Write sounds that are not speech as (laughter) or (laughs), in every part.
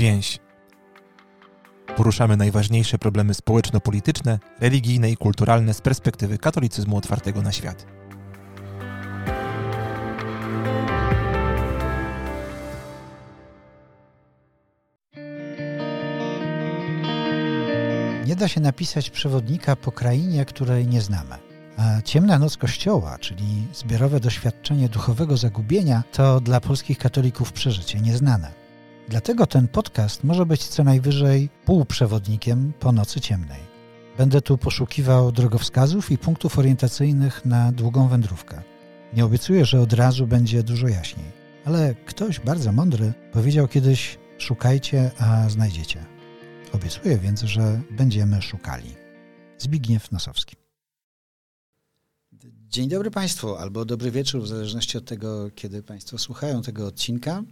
Więź. Poruszamy najważniejsze problemy społeczno-polityczne, religijne i kulturalne z perspektywy katolicyzmu otwartego na świat. Nie da się napisać przewodnika po krainie, której nie znamy. A Ciemna Noc Kościoła, czyli zbiorowe doświadczenie duchowego zagubienia, to dla polskich katolików przeżycie nieznane. Dlatego ten podcast może być co najwyżej półprzewodnikiem po nocy ciemnej. Będę tu poszukiwał drogowskazów i punktów orientacyjnych na długą wędrówkę. Nie obiecuję, że od razu będzie dużo jaśniej, ale ktoś bardzo mądry powiedział kiedyś: Szukajcie, a znajdziecie. Obiecuję więc, że będziemy szukali. Zbigniew Nosowski. Dzień dobry Państwu, albo dobry wieczór, w zależności od tego, kiedy Państwo słuchają tego odcinka.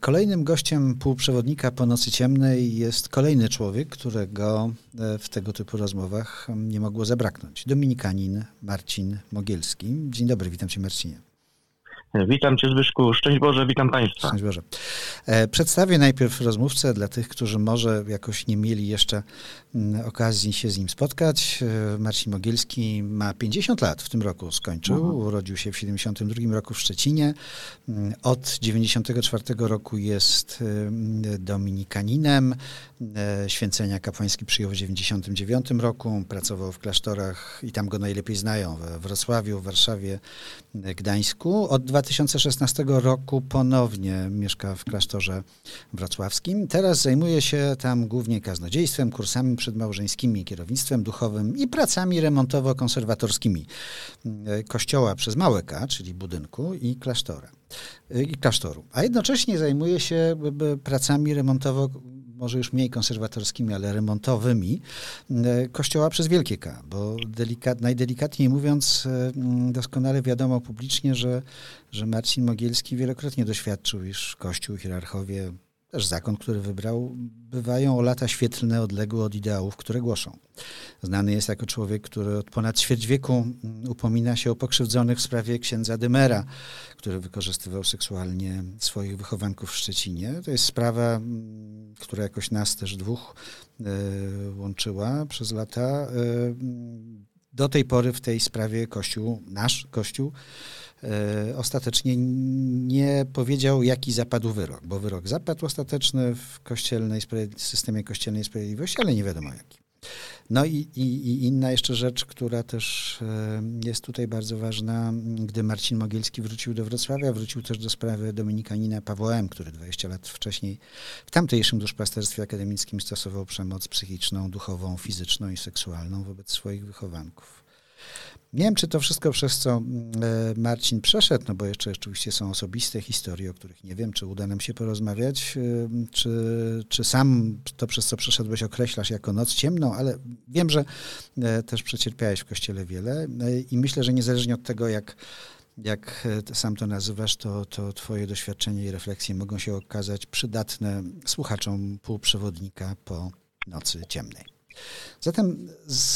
Kolejnym gościem półprzewodnika po nocy ciemnej jest kolejny człowiek, którego e, w tego typu rozmowach nie mogło zabraknąć. Dominikanin Marcin Mogielski. Dzień dobry, witam Cię Marcinie. Witam Cię Zbyszku, szczęść Boże, witam Państwa. Szczęść Boże. E, przedstawię najpierw rozmówcę dla tych, którzy może jakoś nie mieli jeszcze mm, okazji się z nim spotkać. E, Marcin Mogielski ma 50 lat, w tym roku skończył, mhm. urodził się w 72 roku w Szczecinie. Mm, od 94 roku jest e, dominikaninem. Święcenia kapłańskie przyjął w 99 roku, pracował w klasztorach i tam go najlepiej znają, we Wrocławiu, w Warszawie, Gdańsku. Od 2016 roku ponownie mieszka w klasztorze wrocławskim. Teraz zajmuje się tam głównie kaznodziejstwem, kursami przedmałżeńskimi, kierownictwem duchowym i pracami remontowo-konserwatorskimi kościoła przez małe K, czyli budynku i klasztora i klasztoru. A jednocześnie zajmuje się pracami remontowo może już mniej konserwatorskimi, ale remontowymi, e, kościoła przez Wielkie K, bo delikat, najdelikatniej mówiąc, e, doskonale wiadomo publicznie, że, że Marcin Mogielski wielokrotnie doświadczył, iż Kościół, hierarchowie też zakon, który wybrał, bywają o lata świetlne odległe od ideałów, które głoszą. Znany jest jako człowiek, który od ponad ćwierć wieku mm, upomina się o pokrzywdzonych w sprawie księdza Dymera, który wykorzystywał seksualnie swoich wychowanków w Szczecinie. To jest sprawa, mm, która jakoś nas też dwóch y, łączyła przez lata. Y, do tej pory w tej sprawie Kościół, nasz Kościół, E, ostatecznie nie powiedział, jaki zapadł wyrok, bo wyrok zapadł ostateczny w kościelnej, systemie kościelnej sprawiedliwości, ale nie wiadomo jaki. No i, i, i, inna jeszcze rzecz, która też e, jest tutaj bardzo ważna, gdy Marcin Mogielski wrócił do Wrocławia, wrócił też do sprawy dominikanina Pawła M., który 20 lat wcześniej w tamtejszym duszpasterstwie akademickim stosował przemoc psychiczną, duchową, fizyczną i seksualną wobec swoich wychowanków. Nie wiem, czy to wszystko przez co mm, e, Marcin przeszedł, no bo jeszcze oczywiście są osobiste historie, o których nie wiem, czy uda nam się porozmawiać, e, czy, czy sam to, przez co przeszedłeś, określasz jako noc ciemną, ale wiem, że e, też przecierpiałeś w kościele wiele i myślę, że niezależnie od tego, jak jak sam to nazywasz, to, to Twoje doświadczenie i refleksje mogą się okazać przydatne słuchaczom półprzewodnika po nocy ciemnej. Zatem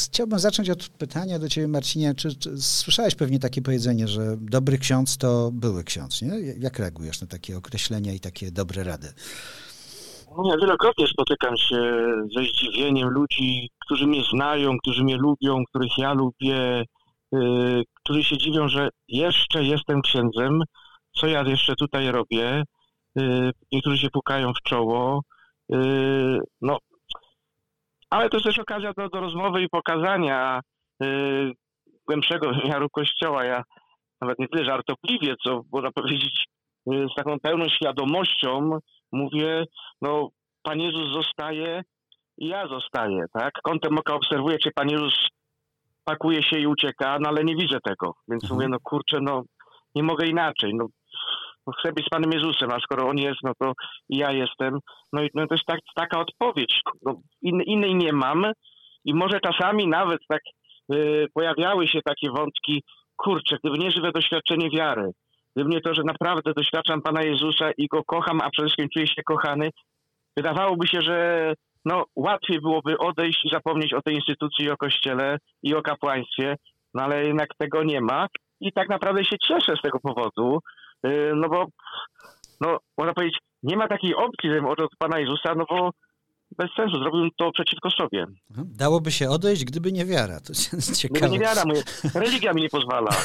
chciałbym zacząć od pytania do Ciebie, Marcinie. Czy, czy, słyszałeś pewnie takie powiedzenie, że dobry ksiądz to były ksiądz, nie? Jak reagujesz na takie określenia i takie dobre rady? Ja wielokrotnie spotykam się ze zdziwieniem ludzi, którzy mnie znają, którzy mnie lubią, których ja lubię, yy, którzy się dziwią, że jeszcze jestem księdzem, co ja jeszcze tutaj robię. Yy, niektórzy się pukają w czoło. Yy, no, ale to jest też okazja do, do rozmowy i pokazania yy, głębszego wymiaru Kościoła. Ja nawet nie tyle żartobliwie, co można powiedzieć yy, z taką pełną świadomością mówię, no Pan Jezus zostaje i ja zostaję, tak? Kątem oka obserwuję, czy Pan Jezus pakuje się i ucieka, no ale nie widzę tego. Więc mhm. mówię, no kurczę, no nie mogę inaczej. No chcę być z Panem Jezusem, a skoro On jest, no to ja jestem. No i no to jest tak, taka odpowiedź. In, innej nie mam i może czasami nawet tak y, pojawiały się takie wątki, kurczę, gdyby nie żywe doświadczenie wiary, gdyby nie to, że naprawdę doświadczam Pana Jezusa i Go kocham, a przede wszystkim czuję się kochany, wydawałoby się, że no, łatwiej byłoby odejść i zapomnieć o tej instytucji i o Kościele i o kapłaństwie, no ale jednak tego nie ma. I tak naprawdę się cieszę z tego powodu, no bo no, można powiedzieć, nie ma takiej opcji, żebym odszedł od Pana Jezusa, no bo bez sensu, zrobiłbym to przeciwko sobie. Mhm. Dałoby się odejść, gdyby nie wiara. To jest ciekawe. Gdyby nie wiara, moje, religia mi nie pozwala. (laughs)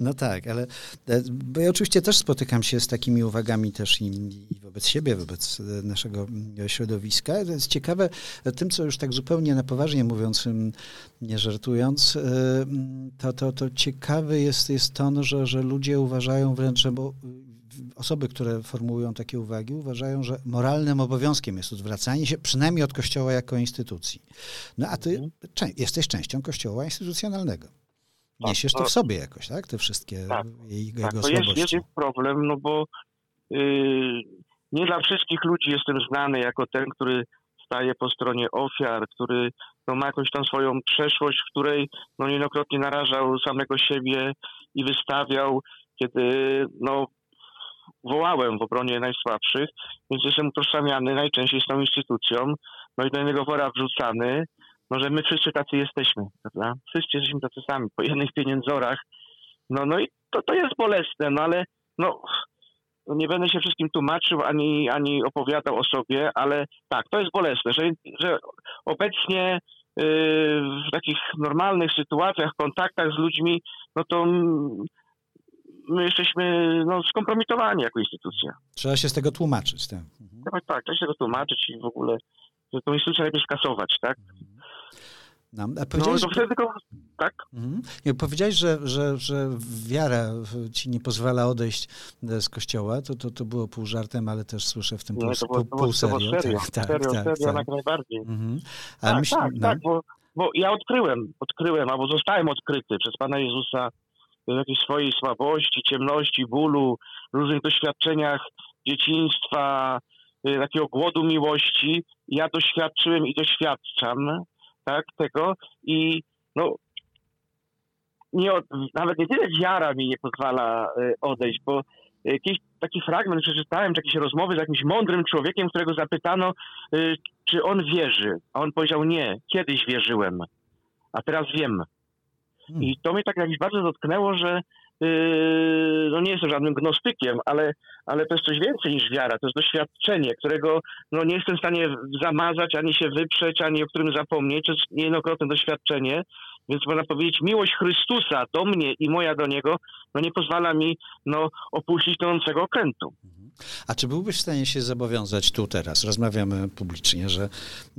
No tak, ale e, bo ja oczywiście też spotykam się z takimi uwagami też i, i, wobec siebie, wobec e, naszego środowiska. To jest ciekawe e, tym, co już tak zupełnie na poważnie mówiąc, nie żartując, to, to, to ciekawy jest, jest to, że, że ludzie uważają wręcz, że bo osoby, które formułują takie uwagi, uważają, że moralnym obowiązkiem jest odwracanie się przynajmniej od Kościoła jako instytucji. No a ty mhm. jesteś częścią Kościoła instytucjonalnego. Tak, Niesiesz to w sobie jakoś, tak? Te wszystkie tak, jego, tak, jego to jest, jest problem, no bo yy, nie dla wszystkich ludzi jestem znany jako ten, który staje po stronie ofiar, który no, ma jakąś tam swoją przeszłość, w której no, niejednokrotnie narażał samego siebie i wystawiał, kiedy no, wołałem w obronie najsłabszych, więc jestem utożsamiany najczęściej z tą instytucją, no i do jednego wora wrzucany, no że my wszyscy tacy jesteśmy, prawda? Wszyscy jesteśmy tacy sami, po jednych pieniędzorach, no, no i to, to jest bolesne, no ale no nie będę się wszystkim tłumaczył ani, ani opowiadał o sobie, ale tak, to jest bolesne, że, że obecnie yy, w takich normalnych sytuacjach, kontaktach z ludźmi, no to my jesteśmy no, skompromitowani jako instytucja. Trzeba się z tego tłumaczyć, tak? Mhm. Tak, tak, trzeba się tego tłumaczyć i w ogóle, że tą instytucję najpierw skasować, tak? Mhm. No, a no, powiedziałeś, no, to wtedy tylko, tak? Mhm. Nie, powiedziałeś, że, że, że wiara ci nie pozwala odejść z kościoła, to, to, to było pół żartem, ale też słyszę w tym pół, to było, pół, pół serio. To było serio, tak, tak, serio, tak, serio tak. jak najbardziej. Mhm. tak, myśl, tak, no. tak, bo, bo ja odkryłem, odkryłem, albo zostałem odkryty przez Pana Jezusa jakiejś swojej słabości, ciemności, bólu, różnych doświadczeniach dzieciństwa, y, takiego głodu miłości. Ja doświadczyłem i doświadczam tak, tego i no, nie, nawet nie tyle wiara mi nie pozwala y, odejść, bo jakiś taki fragment przeczytałem, czy jakieś rozmowy z jakimś mądrym człowiekiem, którego zapytano, y, czy on wierzy. A on powiedział nie, kiedyś wierzyłem, a teraz wiem. Hmm. I to mnie tak jakoś bardzo dotknęło, że yy, no nie jestem żadnym gnostykiem, ale, ale to jest coś więcej niż wiara. To jest doświadczenie, którego no nie jestem w stanie zamazać, ani się wyprzeć, ani o którym zapomnieć. To jest niejednokrotne doświadczenie. Więc można powiedzieć, miłość Chrystusa do mnie i moja do Niego, no nie pozwala mi no, opuścić tonącego okrętu. A czy byłbyś w stanie się zobowiązać tu teraz, rozmawiamy publicznie, że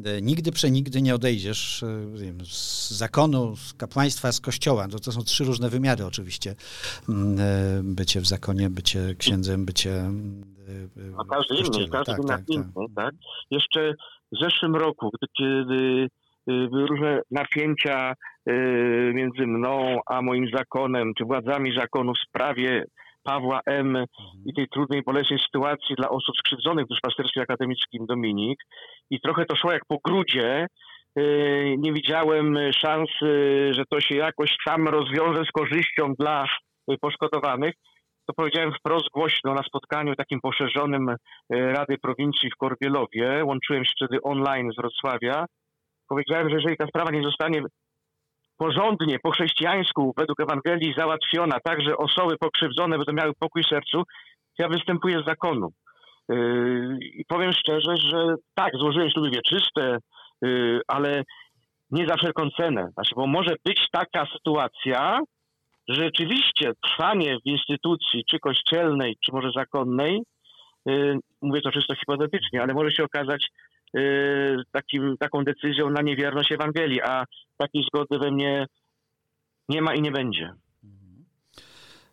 e, nigdy przenigdy nie odejdziesz e, wiem, z zakonu, z kapłaństwa, z kościoła. To, to są trzy różne wymiary oczywiście. Mm, e, bycie w zakonie, bycie księdzem, bycie a każdy inny, każdy tak, tak, tak. tak. Jeszcze w zeszłym roku, kiedy różne napięcia między mną a moim zakonem, czy władzami zakonu w sprawie Pawła M. Mhm. i tej trudnej, bolesnej sytuacji dla osób skrzywdzonych w duszpasterstwie akademickim Dominik. I trochę to szło jak po grudzie. Y, nie widziałem szans, że to się jakoś sam rozwiąże z korzyścią dla poszkodowanych. To powiedziałem wprost głośno na spotkaniu takim poszerzonym y, Rady Prowincji w Korbielowie. Łączyłem się wtedy online z Wrocławia. Powiedziałem, że jeżeli ta sprawa nie zostanie porządnie, po chrześcijańsku, według Ewangelii załatwiona, tak, że osoby pokrzywdzone będą miały pokój w sercu, ja występuję z zakonu. Yy, I powiem szczerze, że tak, złożyłem śluby wieczyste, yy, ale nie za wszelką cenę. Znaczy, bo może być taka sytuacja, że rzeczywiście trwanie w instytucji, czy kościelnej, czy może zakonnej, yy, mówię to czysto hipotetycznie, ale może się okazać takim, taką decyzją na niewierność Ewangelii, a takiej zgody we mnie nie ma i nie będzie.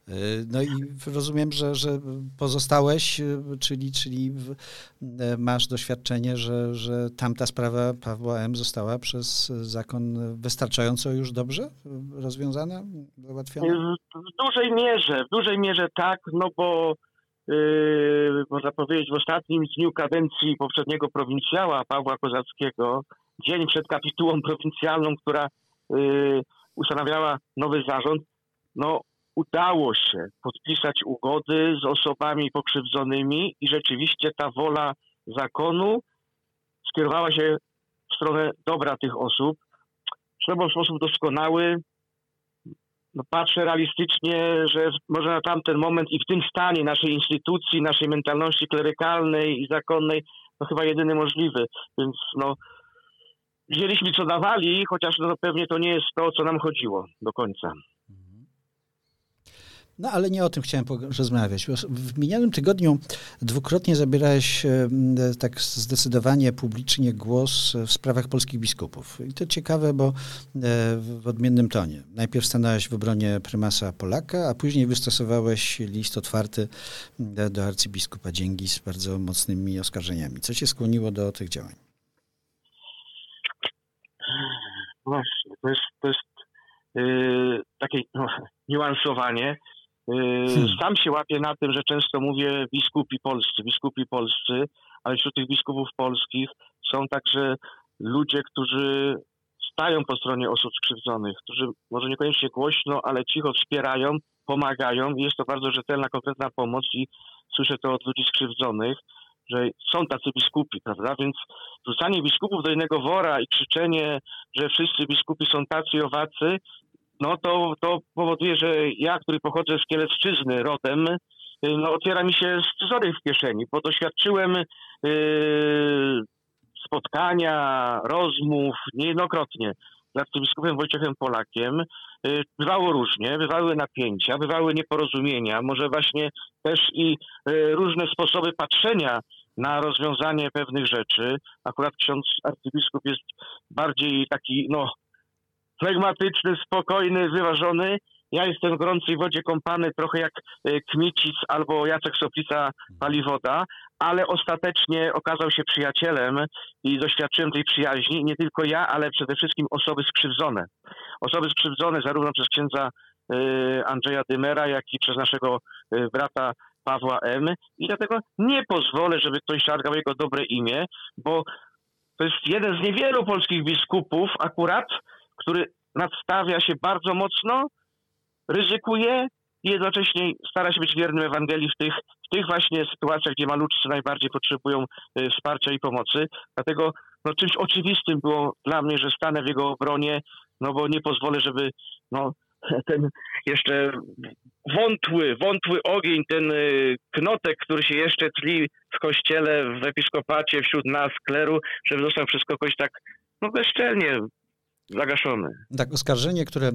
Y, no i rozumiem, że, że pozostałeś, y, czyli, czyli masz doświadczenie, że, że tamta sprawa Pawła M. została przez zakon wystarczająco już dobrze rozwiązana, załatwiona? W dużej mierze, w dużej mierze tak, no bo można powiedzieć, w ostatnim dniu kadencji poprzedniego prowincjała Pawła Kozackiego, dzień przed kapitułą prowincjalną, która yy, ustanawiała nowy zarząd, no udało się podpisać ugody z osobami pokrzywdzonymi i rzeczywiście ta wola zakonu skierowała się w stronę dobra tych osób. Trzeba w sposób doskonały, no patrzę realistycznie, że może na tamten moment i w tym stanie naszej instytucji, naszej mentalności klerykalnej i zakonnej, no chyba jedyny możliwy. Więc no, wzięliśmy co dawali, chociaż no, pewnie to nie jest to, co nam chodziło do końca. No ale nie o tym chciałem rozmawiać. W minionym tygodniu dwukrotnie zabierałeś e, tak zdecydowanie publicznie głos w sprawach polskich biskupów. I to ciekawe, bo e, w odmiennym tonie. Najpierw stanąłeś w obronie prymasa Polaka, a później wystosowałeś list otwarty do arcybiskupa Dzięgi z bardzo mocnymi oskarżeniami. Co cię skłoniło do tych działań? Właśnie, to jest, to jest yy, takie no, (laughs) niuansowanie Hmm. Sam się łapię na tym, że często mówię biskupi polscy, biskupi polscy, ale wśród tych biskupów polskich są także ludzie, którzy stają po stronie osób skrzywdzonych, którzy może niekoniecznie głośno, ale cicho wspierają, pomagają i jest to bardzo rzetelna, konkretna pomoc i słyszę to od ludzi skrzywdzonych, że są tacy biskupi, prawda? Więc rzucanie biskupów do innego wora i krzyczenie, że wszyscy biskupi są tacy owacy, no to, to powoduje, że ja, który pochodzę z Kielecczyzny rodem, y, no, otwiera mi się scyzoryk w kieszeni, bo doświadczyłem yy, spotkania, rozmów niejednokrotnie z arcybiskupem Wojciechem Polakiem. Yy, bywało różnie, bywały napięcia, bywały nieporozumienia, może właśnie też i yy, różne sposoby patrzenia na rozwiązanie pewnych rzeczy. Akurat ksiądz arcybiskup jest bardziej taki, no, flegmatyczny, spokojny, wyważony. Ja jestem w gorącej wodzie kąpany, trochę jak e, Kmicic albo Jacek Soplica Paliwoda, ale ostatecznie okazał się przyjacielem i doświadczyłem tej przyjaźni. Nie tylko ja, ale przede wszystkim osoby skrzywdzone. Osoby skrzywdzone zarówno przez księdza e, Andrzeja Dymera, jak i przez naszego e, brata Pawła M. I dlatego nie pozwolę, żeby ktoś szargał jego dobre imię, bo to jest jeden z niewielu polskich biskupów akurat, który nadstawia się bardzo mocno, ryzykuje i jednocześnie stara się być wiernym Ewangelii w tych, w tych właśnie sytuacjach, gdzie maluczcy najbardziej potrzebują y, wsparcia i pomocy. Dlatego no, czymś oczywistym było dla mnie, że stanę w jego obronie, no bo nie pozwolę, żeby no, (laughs) ten jeszcze wątły, wątły ogień, ten y, knotek, który się jeszcze tli w kościele, w episkopacie, wśród nas, kleru, żeby został przez kogoś tak no bezczelnie zagaszony. Tak, oskarżenie, które e,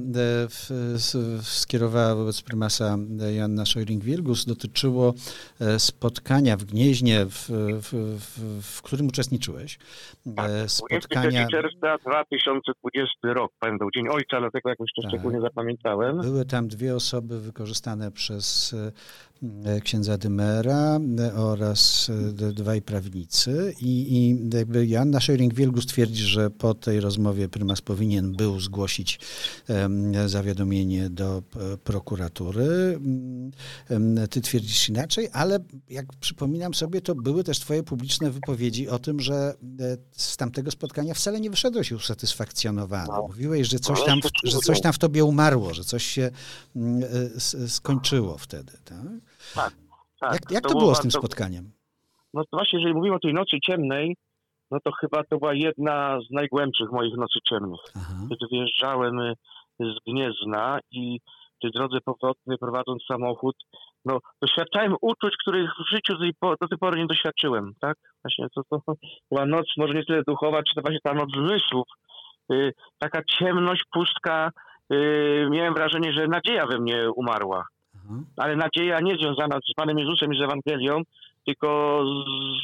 skierowała wobec prymasa e, Joanna Szojring-Wielgus dotyczyło e, spotkania w Gnieźnie, w, w, w, w którym uczestniczyłeś. Tak, spotkania... czerwca 2020 rok, pamiętam, Dzień Ojca, dlatego jakoś to tak. szczególnie zapamiętałem. Były tam dwie osoby wykorzystane przez księdza Dymera oraz dwaj prawnicy i, i jakby Joanna Szojring-Wielgus twierdzi, że po tej rozmowie prymas powinien powinien był zgłosić zawiadomienie do e, prokuratury. Ty twierdzisz inaczej, ale jak przypominam sobie, to były też twoje publiczne wypowiedzi o tym, że e, z tamtego spotkania wcale nie wyszedłeś usatysfakcjonowany. No. Mówiłeś, że coś, tam, że coś tam w tobie umarło, że coś się e, skończyło wtedy. Tak, tak. tak. Jak, jak to, to było z tym spotkaniem? No to właśnie, jeżeli mówimy o tej nocy ciemnej, no to chyba to była jedna z najgłębszych moich nocy ciemnych. Aha. Kiedy wyjeżdżałem y, z Gniezna i w tej drodze powrotnej prowadząc samochód, no doświadczałem uczuć, których w życiu do tej pory nie doświadczyłem, tak? Właśnie to, to (laughs) była noc może nie tyle duchowa, czy to właśnie ta noc zmysłów. Yy, taka ciemność, pustka. Yy, miałem wrażenie, że nadzieja we mnie umarła. Ale nadzieja nie związana z Panem Jezusem i z Ewangelią, tylko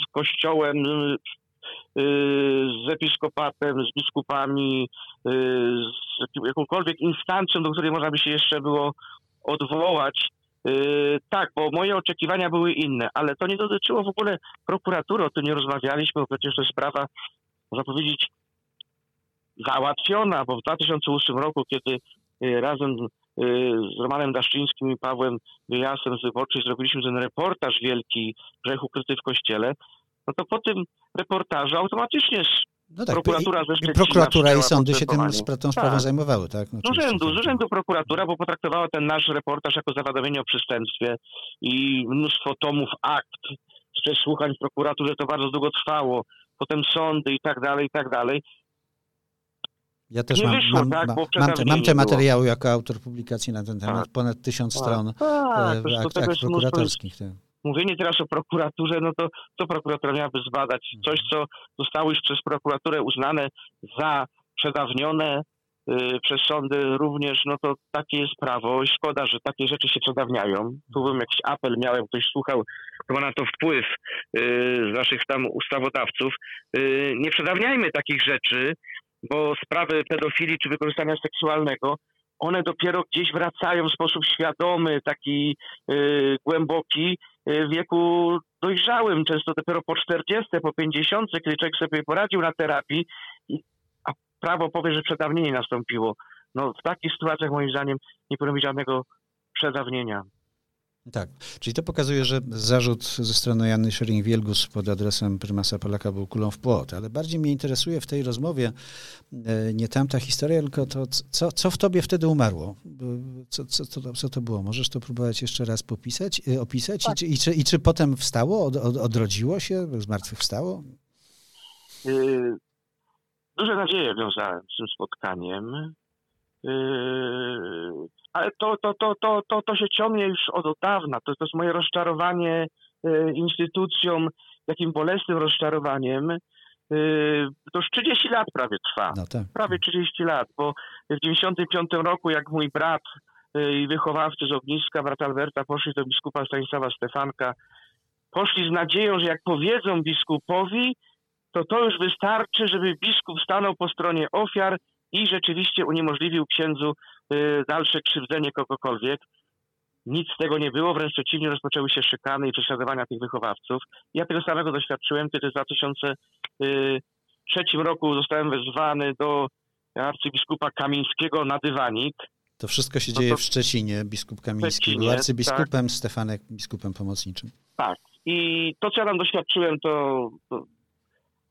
z Kościołem, Y, z episkopatem, z biskupami, y, z jakąkolwiek instancją, do której można by się jeszcze było odwołać. Y, tak, bo moje oczekiwania były inne, ale to nie dotyczyło w ogóle prokuratury, o tym nie rozmawialiśmy, bo przecież to jest sprawa, można powiedzieć, załatwiona, bo w 2008 roku, kiedy razem z Romanem Daszczyńskim i Pawłem Wyjasem z Wyborczej zrobiliśmy ten reportaż wielki Grzech ukryty w Kościele, no to po tym reportażu automatycznie no tak, prokuratura ze Szczecina Prokuratura i sądy się tym, tą sprawą tak. zajmowały, tak? No z urzędu, z urzędu prokuratura, bo potraktowała ten nasz reportaż jako zawiadomienie o przestępstwie i mnóstwo tomów akt z przesłuchań w prokuraturze, to bardzo długo trwało, potem sądy i tak dalej, i tak dalej. Ja też mam, wyszło, mam, tak, mam, te, mam te było. materiały jako autor publikacji na ten temat, Tak. ponad tysiąc Tak. stron Tak, e, akt, jest mnóstwo. Mówienie teraz o prokuraturze, no to co prokuratura miałaby zbadać? Mhm. Coś, co zostało już przez prokuraturę uznane za przedawnione y, przez sądy również, no to takie jest prawo i szkoda, że takie rzeczy się przedawniają. Tu bym jakiś apel miałem, ktoś słuchał, kto ma na to wpływ y, z naszych tam ustawodawców. Y, nie przedawniajmy takich rzeczy, bo sprawy pedofilii czy wykorzystania seksualnego, one dopiero gdzieś wracają w sposób świadomy, taki y, głęboki y, w wieku dojrzałym, często dopiero po 40, po 50, kiedy człowiek sobie poradził na terapii, a prawo powie, że przedawnienie nastąpiło. No w takich sytuacjach moim zdaniem nie powinno być żadnego przedawnienia. Tak, czyli to pokazuje, że zarzut ze strony Janny Schering-Wielgus pod adresem prymasa Polaka był kulą w płot, ale bardziej mnie interesuje w tej rozmowie e, nie tamta historia, tylko to, co, co w tobie wtedy umarło. Co, co, co, to, co to było? Możesz to próbować jeszcze raz popisać, e, opisać? I, czy, i, czy, I czy potem wstało, od, od, odrodziło się, zmartwychwstało? Y, duże nadzieje wiązałem z tym spotkaniem. Ale to, to, to, to, to, to się ciągnie już od dawna. To, to jest moje rozczarowanie y, instytucją, takim bolesnym rozczarowaniem. Y, to już 30 lat prawie trwa. No tak. Prawie 30 lat, bo w 95 roku, jak mój brat y, i wychowawcy z ogniska, brat Alberta, poszli do biskupa Stanisława Stefanka, poszli z nadzieją, że jak powiedzą biskupowi, to to już wystarczy, żeby biskup stanął po stronie ofiar i rzeczywiście uniemożliwił księdzu dalsze krzywdzenie kogokolwiek. Nic z tego nie było, wręcz przeciwnie, rozpoczęły się szykany i prześladowania tych wychowawców. Ja tego samego doświadczyłem, kiedy w 2003 roku zostałem wezwany do arcybiskupa Kamińskiego na dywanik. To wszystko się No dzieje to- w Szczecinie. Biskup Kamiński Szczecinie, był arcybiskupem, Stefanek biskupem pomocniczym. Tak. I to, co ja tam doświadczyłem, to, to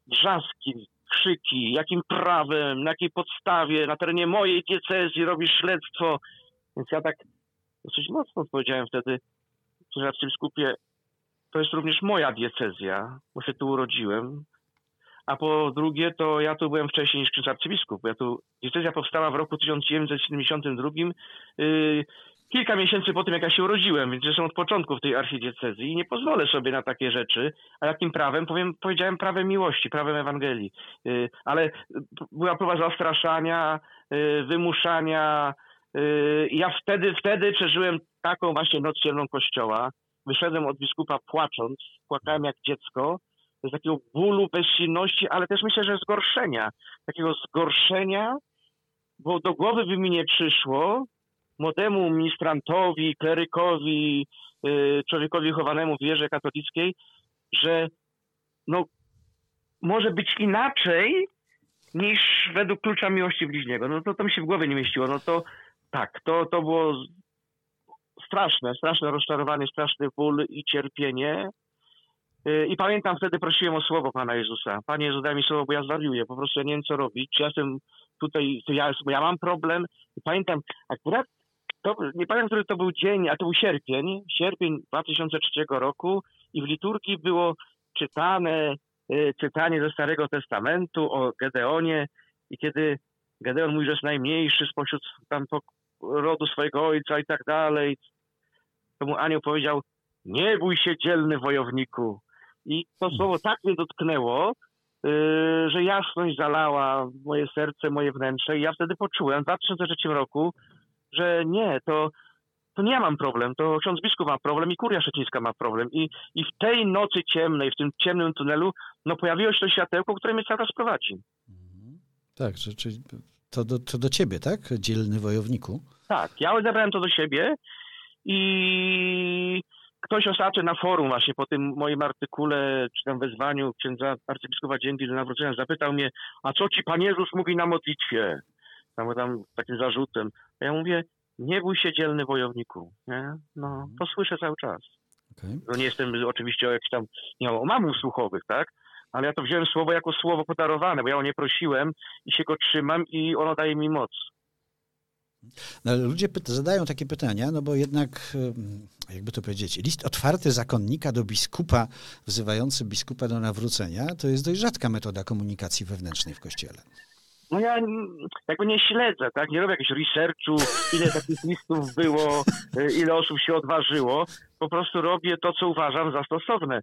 wrzaski, krzyki, jakim prawem, na jakiej podstawie, na terenie mojej diecezji robisz śledztwo. Więc ja tak dosyć mocno odpowiedziałem wtedy, że arcybiskupie, to jest również moja diecezja, bo się tu urodziłem. A po drugie, to ja tu byłem wcześniej niż ksiądz arcybiskup. Ja tu, diecezja powstała w roku 1972, yy, kilka miesięcy po tym, jak ja się urodziłem, więc jestem od początku w tej archidiecezji i nie pozwolę sobie na takie rzeczy. A jakim prawem? Powiem, powiedziałem prawem miłości, prawem Ewangelii. Yy, ale y, była próba zastraszania, yy, wymuszania. I ja wtedy, wtedy przeżyłem taką właśnie noc ciemną kościoła. Wyszedłem od biskupa płacząc, płakałem jak dziecko, z takiego bólu, bezsilności, ale też myślę, że zgorszenia. Takiego zgorszenia, bo do głowy by mi nie przyszło, młodemu ministrantowi, klerykowi, y, człowiekowi chowanemu w wierze katolickiej, że no, może być inaczej niż według klucza miłości bliźniego. No to, to mi się w głowie nie mieściło. No to tak, to, to było straszne, straszne rozczarowanie, straszny ból i cierpienie. Y, I pamiętam wtedy prosiłem o słowo Pana Jezusa. Panie Jezu, daj mi słowo, bo ja zwariuję. Po prostu ja nie wiem, co robić. Czy ja jestem tutaj, to ja, ja mam problem. I pamiętam, akurat, to, nie pamiętam, który to był dzień, a to był sierpień, sierpień 2003 roku i w liturgii było czytane, y, czytanie ze Starego Testamentu o Gedeonie i kiedy Gedeon mówi, że jest najmniejszy spośród tam rodu swojego ojca i tak dalej, to mu anioł powiedział, nie bój się dzielny wojowniku. I to słowo tak mnie dotknęło, yy, że jasność zalała moje serce, moje wnętrze i ja wtedy poczułem w 2003 roku, że nie, to, to nie ja mam problem, to ksiądz biskup ma problem i kuria szczecińska ma problem. I, I w tej nocy ciemnej, w tym ciemnym tunelu, no pojawiło się to światełko, które mnie cały czas prowadzi. Mhm. Tak, że, czyli to, do, to do ciebie, tak? Dzielny wojowniku. Tak, ja zabrałem to do siebie i ktoś ostatnio na forum właśnie po tym moim artykule, czy tam wezwaniu księdza arcybiskupa Dzięki do nawrócenia zapytał mnie, a co ci Pan Jezus mówi na modlitwie? Tam, tam takim zarzutem. A ja mówię, nie bój się dzielny wojowniku. Nie? No, to słyszę cały czas. Okay. No nie jestem oczywiście o jakichś tam, nie o mamów słuchowych, tak? Ale ja to wziąłem słowo jako słowo podarowane, bo ja o nie prosiłem i się go trzymam i ono daje mi moc. No, ludzie zadają takie pytania, no bo jednak, jakby to powiedzieć, list otwarty zakonnika do biskupa, wzywający biskupa do nawrócenia, to jest dość rzadka metoda komunikacji wewnętrznej w Kościele. No ja jakby nie śledzę, tak? Nie robię jakiegoś researchu, ile takich listów było, y, ile osób się odważyło. Po prostu robię to, co uważam za stosowne. Y,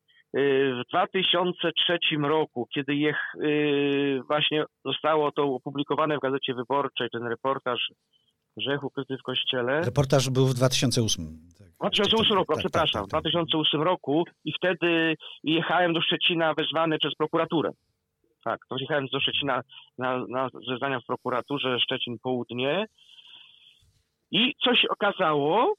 w 2003 roku, kiedy je, y, właśnie zostało to opublikowane w Gazecie Wyborczej, ten reportaż Grzech ukryty w kościele. Reportaż był w 2008. Tak. 2008 roku, tak, przepraszam, w tak, 2008 tak, roku i wtedy jechałem do Szczecina wezwany przez prokuraturę. Tak, to jechałem do Szczecina na, na zeznania w prokuraturze Szczecin Południe. I coś okazało,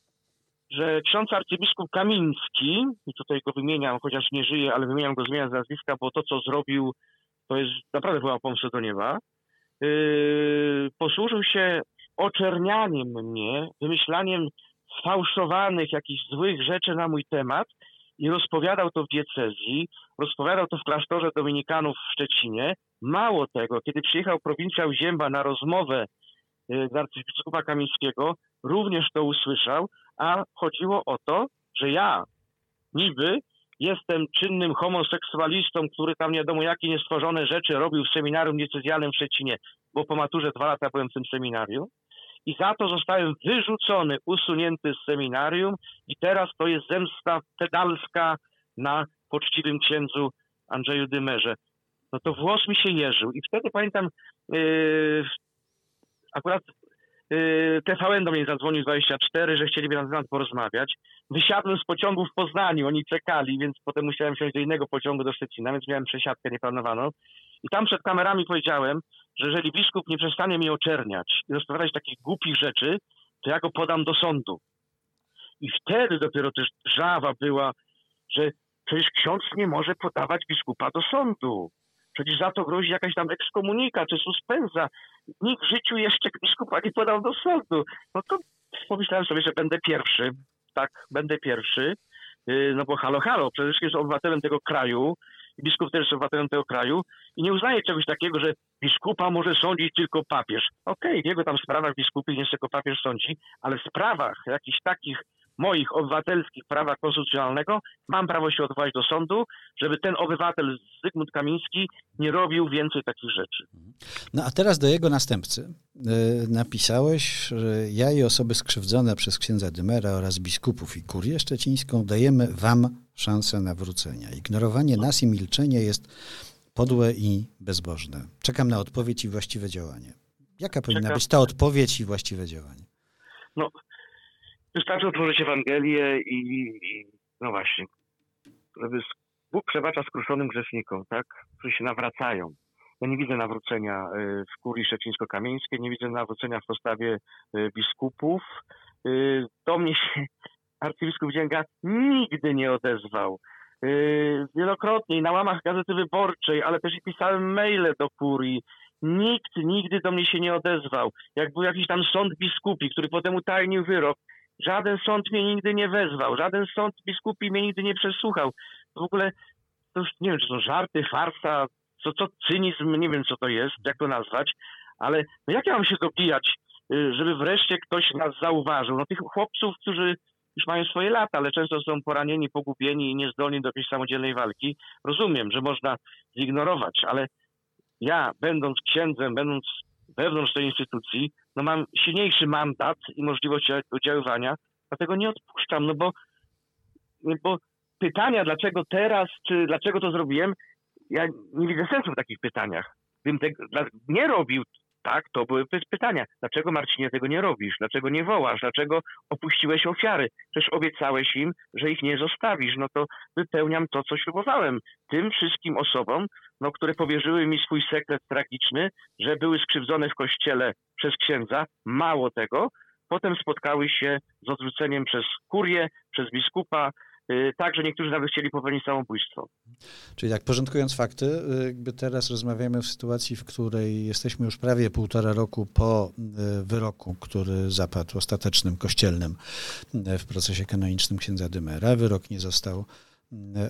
że ksiądz arcybiskup Kamiński, i tutaj go wymieniam, chociaż nie żyje, ale wymieniam go zmieniam z nazwiska, bo to, co zrobił, to jest naprawdę była pomsta do nieba, yy, posłużył się oczernianiem mnie, wymyślaniem sfałszowanych, jakichś złych rzeczy na mój temat i rozpowiadał to w diecezji, rozpowiadał to w klasztorze dominikanów w Szczecinie. Mało tego, kiedy przyjechał prowincjał Zięba na rozmowę y, z arcybiskupa Kamińskiego, również to usłyszał, a chodziło o to, że ja niby jestem czynnym homoseksualistą, który tam nie wiadomo jakie niestworzone rzeczy robił w seminarium diecezjalnym w Szczecinie, bo po maturze dwa lata byłem w tym seminarium i za to zostałem wyrzucony, usunięty z seminarium i teraz to jest zemsta pedalska na poczciwym księdzu Andrzeju Dymerze. No to włos mi się jeżył i wtedy pamiętam yy, akurat yy, TVN do mnie zadzwonił 24, że chcieliby na temat porozmawiać. Wysiadłem z pociągu w Poznaniu, oni czekali, więc potem musiałem wsiąść do innego pociągu do Szczecina, więc miałem przesiadkę nieplanowaną. I tam przed kamerami powiedziałem, że jeżeli biskup nie przestanie mnie oczerniać i rozprawiać takich głupich rzeczy, to ja go podam do sądu. I wtedy dopiero też żawa była, że przecież ksiądz nie może podawać biskupa do sądu. Przecież za to grozi jakaś tam ekskomunika czy suspensa. Nikt w życiu jeszcze biskupa nie podał do sądu. No to pomyślałem sobie, że będę pierwszy. Tak, będę pierwszy. Y, no bo halo, halo, przecież jest obywatelem tego kraju biskup też jest obywatelem tego kraju i nie uznaje czegoś takiego, że biskupa może sądzić tylko papież. Okej, okay, w jego tam sprawach biskupy nie tylko papież sądzi, ale w sprawach jakichś takich moich obywatelskich prawa konstytucjonalnego mam prawo się odwołać do sądu, żeby ten obywatel Zygmunt Kamiński nie robił więcej takich rzeczy. No a teraz do jego następcy y, napisałeś, że ja i osoby skrzywdzone przez księdza Dymera oraz biskupów i kurię szczecińską dajemy wam szansę nawrócenia. Ignorowanie nas i milczenie jest podłe i bezbożne. Czekam na odpowiedź i właściwe działanie. Jaka powinna Czekam. być ta odpowiedź i właściwe działanie? No, Wystarczy otworzyć Ewangelię i, i no właśnie, Bóg przebacza skruszonym grzesznikom, tak, którzy się nawracają. Ja nie widzę nawrócenia y, w kurii szczecińsko-kamieńskiej, nie widzę nawrócenia w postawie y, biskupów. Y, do mnie się arcybiskup Dzięga nigdy nie odezwał. Wielokrotnie na łamach Gazety Wyborczej, ale też i pisałem maile do kurii. Nikt nigdy do mnie się nie odezwał. Jak był jakiś tam sąd biskupi, który potem utajnił wyrok, Żaden sąd mnie nigdy nie wezwał, żaden sąd biskupi mnie nigdy nie przesłuchał. W ogóle, to już nie wiem, czy to żarty, farsa, co, co cynizm, nie wiem co to jest, jak to nazwać, ale no jak ja mam się dobijać, y, żeby wreszcie ktoś nas zauważył? No tych chłopców, którzy już mają swoje lata, ale często są poranieni, pogubieni i niezdolni do jakiejś samodzielnej walki. Rozumiem, że można zignorować, ale ja, będąc księdzem, będąc wewnątrz tej instytucji, no mam silniejszy mandat i możliwość oddziaływania, dlatego nie odpuszczam, no bo, bo pytania, dlaczego teraz, czy dlaczego to zrobiłem, ja nie widzę sensu w takich pytaniach. Gdybym tego nie robił, tak, to były pytania. Dlaczego Marcinie tego nie robisz? Dlaczego nie wołasz? Dlaczego opuściłeś ofiary? Przecież obiecałeś im, że ich nie zostawisz. No to wypełniam to, co ślubowałem. Tym wszystkim osobom, no, które powierzyły mi swój sekret tragiczny, że były skrzywdzone w kościele przez księdza. Mało tego, potem spotkały się z odrzuceniem przez kurię, przez biskupa, tak, że niektórzy nawet chcieli popełnić samobójstwo. Czyli tak, porządkując fakty, y, jakby teraz rozmawiamy w sytuacji, w której jesteśmy już prawie półtora roku po y, wyroku, który zapadł ostatecznym, kościelnym w procesie kanonicznym księdza Dymera. Wyrok nie został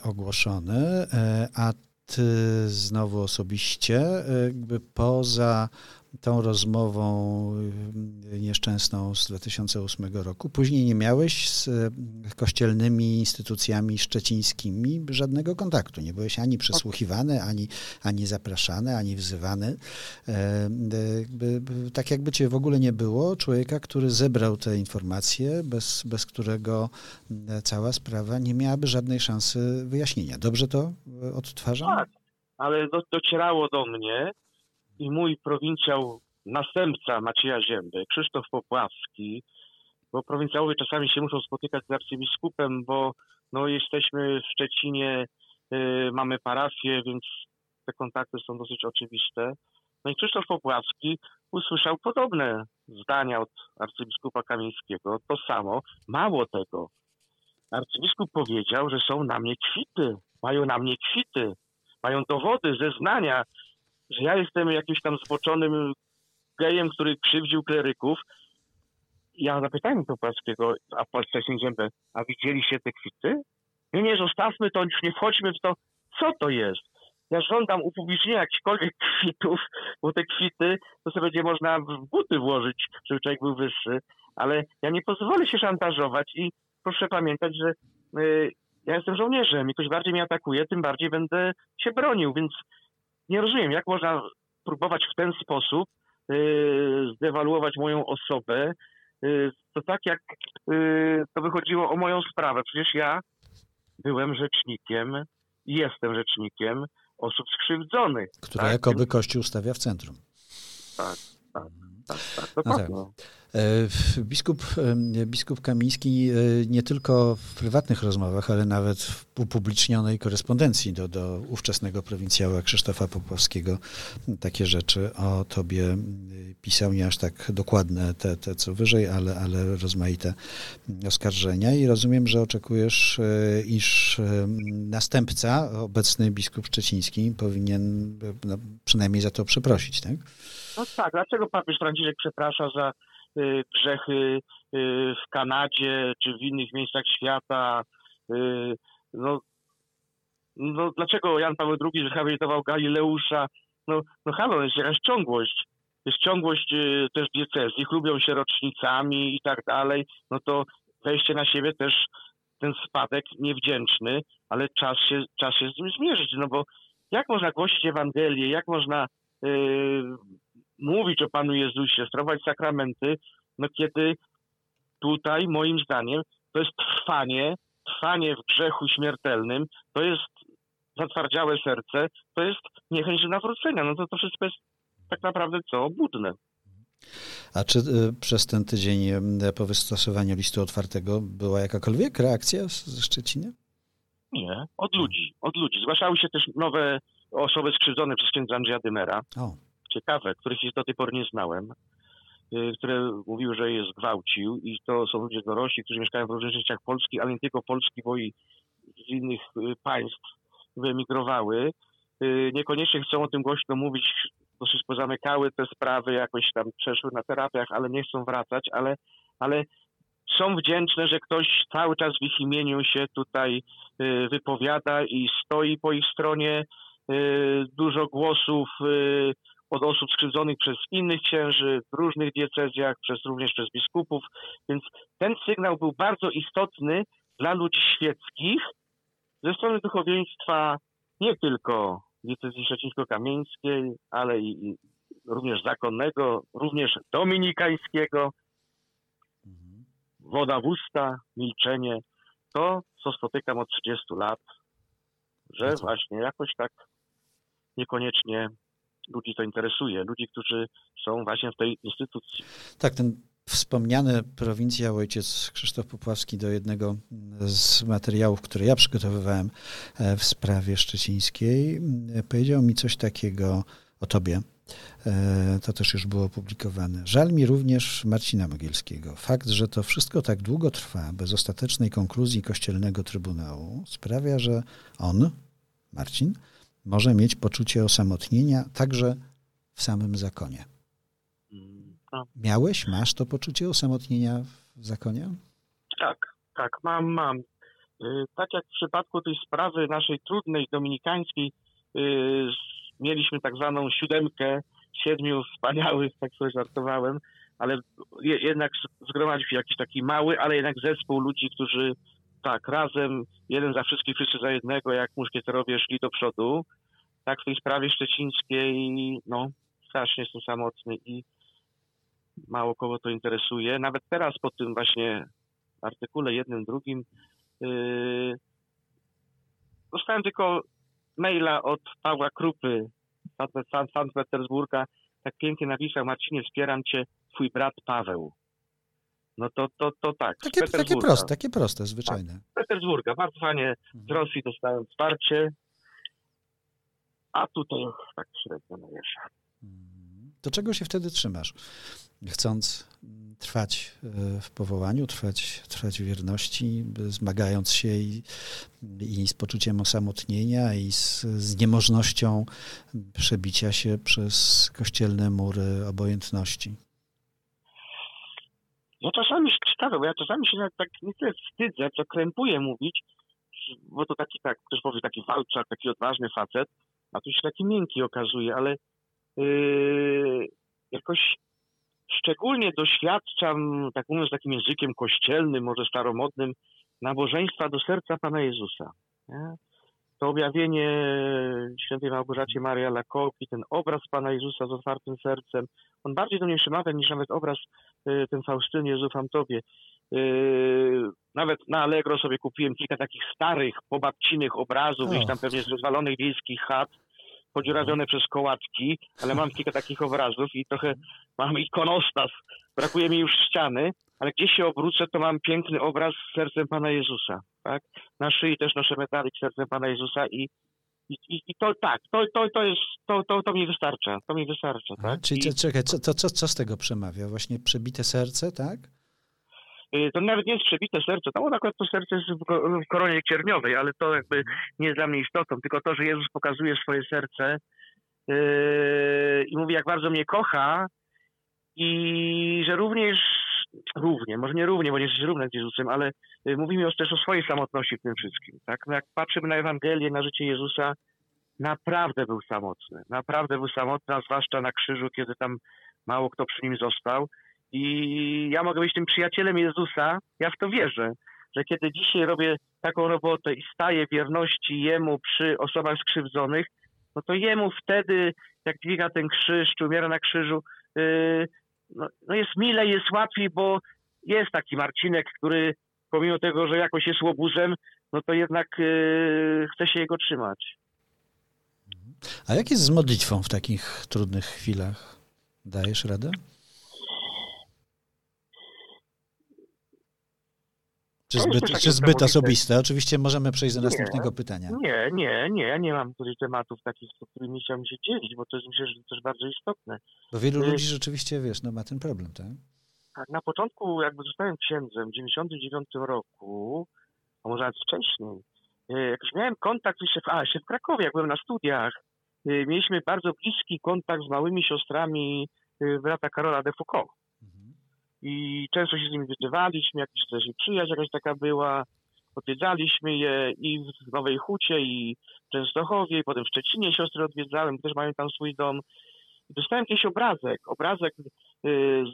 ogłoszony, a ty znowu osobiście jakby poza tą rozmową y, nieszczęsną z 2008 roku. Później nie miałeś z y, kościelnymi instytucjami szczecińskimi żadnego kontaktu. Nie byłeś ani przesłuchiwany, ani, ani zapraszany, ani wzywany. E, tak jakby cię w ogóle nie było, człowieka, który zebrał te informacje, bez, bez którego cała sprawa nie miałaby żadnej szansy wyjaśnienia. Dobrze to odtwarzam? Tak, ale do, docierało do mnie, i mój prowincjał, następca Macieja Zięby, Krzysztof Popławski, bo prowincjałowie czasami się muszą spotykać z arcybiskupem, bo no, jesteśmy w Szczecinie, y, mamy parafię, więc te kontakty są dosyć oczywiste. No i Krzysztof Popławski usłyszał podobne zdania od arcybiskupa Kamińskiego, to samo. Mało tego, arcybiskup powiedział, że są na mnie kwity, mają na mnie kwity, mają dowody, zeznania, że ja jestem jakimś tam zboczonym gejem, który krzywdził kleryków. Ja zapytałem Popłackiego, a wcześniej Ziębę, a widzieliście te kwity? Nie, nie, zostawmy to, już nie wchodźmy w to. Co to jest? Ja żądam upublicznienia jakichkolwiek (laughs) kwitów, bo te kwity to sobie będzie można w buty włożyć, żeby człowiek był wyższy, ale ja nie pozwolę się szantażować i proszę pamiętać, że y, ja jestem żołnierzem i ktoś bardziej mnie atakuje, tym bardziej będę się bronił, więc nie rozumiem, jak można próbować w ten sposób yy, zdewaluować moją osobę. Yy, to tak jak yy, to wychodziło o moją sprawę. Przecież ja byłem rzecznikiem i jestem rzecznikiem osób skrzywdzonych. Które tak? jakoby Kościół stawia w centrum. Tak, tak, tak, tak. No tak. E, biskup, biskup Kamiński e, nie tylko w prywatnych rozmowach, ale nawet w upublicznionej korespondencji do, do ówczesnego prowincjała Krzysztofa Popławskiego takie rzeczy o tobie pisał, nie aż tak dokładne te, te co wyżej, ale, ale rozmaite oskarżenia i rozumiem, że oczekujesz, e, iż następca, obecny biskup szczeciński powinien no, przynajmniej za to przeprosić, tak? No tak, dlaczego papież Franciszek przeprasza za grzechy y, w Kanadzie czy w innych miejscach świata. Y, no, no dlaczego Jan Paweł II zrehabilitował Galileusza? No, no halo, jest jakaś ciągłość. Jest ciągłość też diecezji, chlubią się rocznicami i tak dalej. No to wejście na siebie też ten spadek niewdzięczny, ale czas się, czas się z nim zmierzyć, no bo jak można głosić Ewangelię, jak można yy, mówić o Panu Jezusie, sprawować sakramenty, no kiedy tutaj moim zdaniem to jest trwanie, trwanie w grzechu śmiertelnym, to jest zatwardziałe serce, to jest niechęć do nawrócenia. No to to wszystko jest tak naprawdę co? Obudne. A czy y, przez ten tydzień y, po wystosowaniu listu otwartego była jakakolwiek reakcja ze Szczecina? Nie, od ludzi, od ludzi. Zgłaszały się też nowe osoby skrzywdzone przez księdza Andrzeja Dymera. O ciekawe, których do tej pory nie znałem, y, które mówiły, że je zgwałcił i to są ludzie dorośli, którzy mieszkają w różnych częściach Polski, ale nie tylko Polski, bo i z innych y, państw wyemigrowały. Y, niekoniecznie chcą o tym głośno mówić, dosyć pozamykały te sprawy, jakoś tam przeszły na terapiach, ale nie chcą wracać, ale, ale są wdzięczne, że ktoś cały czas w ich imieniu się tutaj wypowiada i stoi po ich stronie. Dużo głosów od osób skrzywdzonych przez innych księży w różnych diecezjach, przez, również przez biskupów. Więc ten sygnał był bardzo istotny dla ludzi świeckich ze strony duchowieństwa nie tylko diecezji szczecińsko-kamieńskiej, ale i, i również zakonnego, również dominikańskiego. Woda w usta, milczenie. To, co spotykam od 30 lat, że właśnie jakoś tak niekoniecznie ludzi to interesuje, ludzi, którzy są właśnie w tej instytucji. Tak, ten wspomniany prowincjał ojciec Krzysztof Popławski do jednego z materiałów, które ja przygotowywałem e, w sprawie szczecińskiej, e, powiedział mi coś takiego o tobie. E, to też już było opublikowane. Żal mi również Marcina Mogielskiego. Fakt, że to wszystko tak długo trwa, bez ostatecznej konkluzji Kościelnego Trybunału, sprawia, że on, Marcin, może mieć poczucie osamotnienia także w samym zakonie. Miałeś, masz to poczucie osamotnienia w zakonie? Tak, tak, mam, mam. Y, tak jak w przypadku tej sprawy naszej trudnej, dominikańskiej, y, mieliśmy tak zwaną siódemkę siedmiu wspaniałych, tak sobie żartowałem, ale je, jednak zgromadził się jakiś taki mały, ale jednak zespół ludzi, którzy tak, razem, jeden za wszystkich, wszyscy za jednego, jak muszkieterowie szli do przodu. Tak w tej sprawie szczecińskiej, no, strasznie jestem samotny i mało kogo to interesuje. Nawet teraz po tym właśnie artykule jednym, drugim yy, dostałem tylko maila od Pawła Krupy z Sankt Petersburga. Tak pięknie napisał, Marcinie, wspieram cię, twój brat Paweł. No to, to, to tak. Takie, takie proste, takie proste, zwyczajne. Tak, Petersburga, bardzo fajnie z mhm. Rosji dostałem wsparcie, a tutaj tak średnio najeżdża. Mhm. To czego się wtedy trzymasz? Chcąc trwać e, w powołaniu, trwać, trwać w wierności, zmagając się i, i z poczuciem osamotnienia, i z, z niemożnością przebicia się przez kościelne mury obojętności. Ja czasami ciekawe, bo ja czasami się tak nie tyle wstydzę, co krępuję mówić, bo to taki, tak, ktoś powie, taki walczak, taki odważny facet, a tu się taki miękki okazuje, ale yy, jakoś szczególnie doświadczam, tak mówiąc takim językiem kościelnym, może staromodnym, nabożeństwa do serca Pana Jezusa. Nie? To objawienie świętej Małgorzacie Maria Lakoki, ten obraz Pana Jezusa z otwartym sercem, on bardziej do mnie przemawia niż nawet obraz y, ten Faustyny Jezu Tobie. Y, nawet na Allegro sobie kupiłem kilka takich starych, pobabcinych obrazów, gdzieś tam pewnie z rozwalonych wiejskich chat, podziurawione przez kołatki, ale mam kilka takich obrazów i trochę mam ikonostas. Brakuje mi już ściany, ale gdzieś się obrócę, to mam piękny obraz z sercem Pana Jezusa. Tak? Na szyi też noszę metalik z sercem Pana Jezusa i, i, i to tak, to, to, to jest, to, to, to mi wystarcza, to mi wystarcza. Tak? Czyli I, czekaj, co, to, co, co z tego przemawia? Właśnie przebite serce, tak? Y, to nawet nie jest przebite serce, to akurat to serce jest w koronie cierniowej, ale to jakby nie jest dla mnie istotą, tylko to, że Jezus pokazuje swoje serce yy, i mówi, jak bardzo mnie kocha i że również, równie, może nie równie, bo nie jesteś równy z Jezusem, ale yy, mówi mi też o swojej samotności w tym wszystkim. Tak? No jak patrzymy na Ewangelię, na życie Jezusa, naprawdę był samotny. Naprawdę był samotny, a zwłaszcza na krzyżu, kiedy tam mało kto przy nim został. I ja mogę być tym przyjacielem Jezusa, ja w to wierzę, że kiedy dzisiaj robię taką robotę i staję wierności Jemu przy osobach skrzywdzonych, no to Jemu wtedy, jak dźwiga ten krzyż, czy umiera na krzyżu, yy, no, no jest milej, jest łatwiej, bo jest taki Marcinek, który pomimo tego, że jakoś jest łobuzem, no to jednak yy, chce się jego trzymać. A jak jest z modlitwą w takich trudnych chwilach? Dajesz radę? Czy zbyt, czy zbyt osobiste? Oczywiście możemy przejść do następnego nie, pytania. Nie, nie, nie. Ja nie mam tutaj tematów takich, z którymi chciałbym się dzielić, bo to jest myślę, że też bardzo istotne. Bo wielu y- ludzi rzeczywiście, wiesz, no ma ten problem, tak? Tak, na początku jakby zostałem księdzem w 99 roku, a może nawet wcześniej, y, jakoś miałem kontakt jeszcze w, a, jeszcze w Krakowie, jak byłem na studiach, y, mieliśmy bardzo bliski kontakt z małymi siostrami brata Karola de Foucault i często się z nimi widzieliśmy, jakiś też przyjaźń jakaś taka była. Odwiedzaliśmy je i w Nowej Hucie, i w Częstochowie, i potem w Szczecinie siostry odwiedzałem, też mają tam swój dom. I dostałem jakiś obrazek, obrazek y,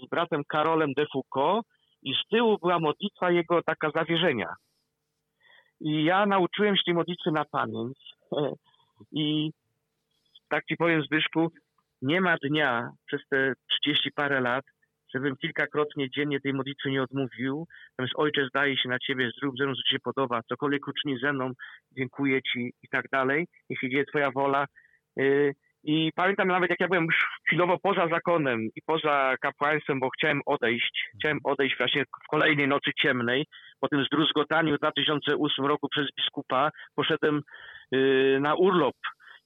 z bratem Karolem de Foucault i z tyłu była modlitwa jego taka zawierzenia. I ja nauczyłem się tej modlitwy na pamięć. (laughs) I tak ci powiem, Zbyszku, nie ma dnia przez te 30 parę lat, żebym kilkakrotnie dziennie tej modlitwy nie odmówił. Natomiast Ojcze, zdaje się na Ciebie, zrób ze mną, co Ci się podoba, cokolwiek uczyni ze mną, dziękuję Ci i tak dalej, jeśli dzieje Twoja wola. Y, I pamiętam nawet, jak ja byłem już chwilowo poza zakonem i poza kapłaństwem, bo chciałem odejść, chciałem odejść właśnie w kolejnej nocy ciemnej, po tym zdruzgotaniu w 2008 roku przez biskupa, poszedłem y, na urlop.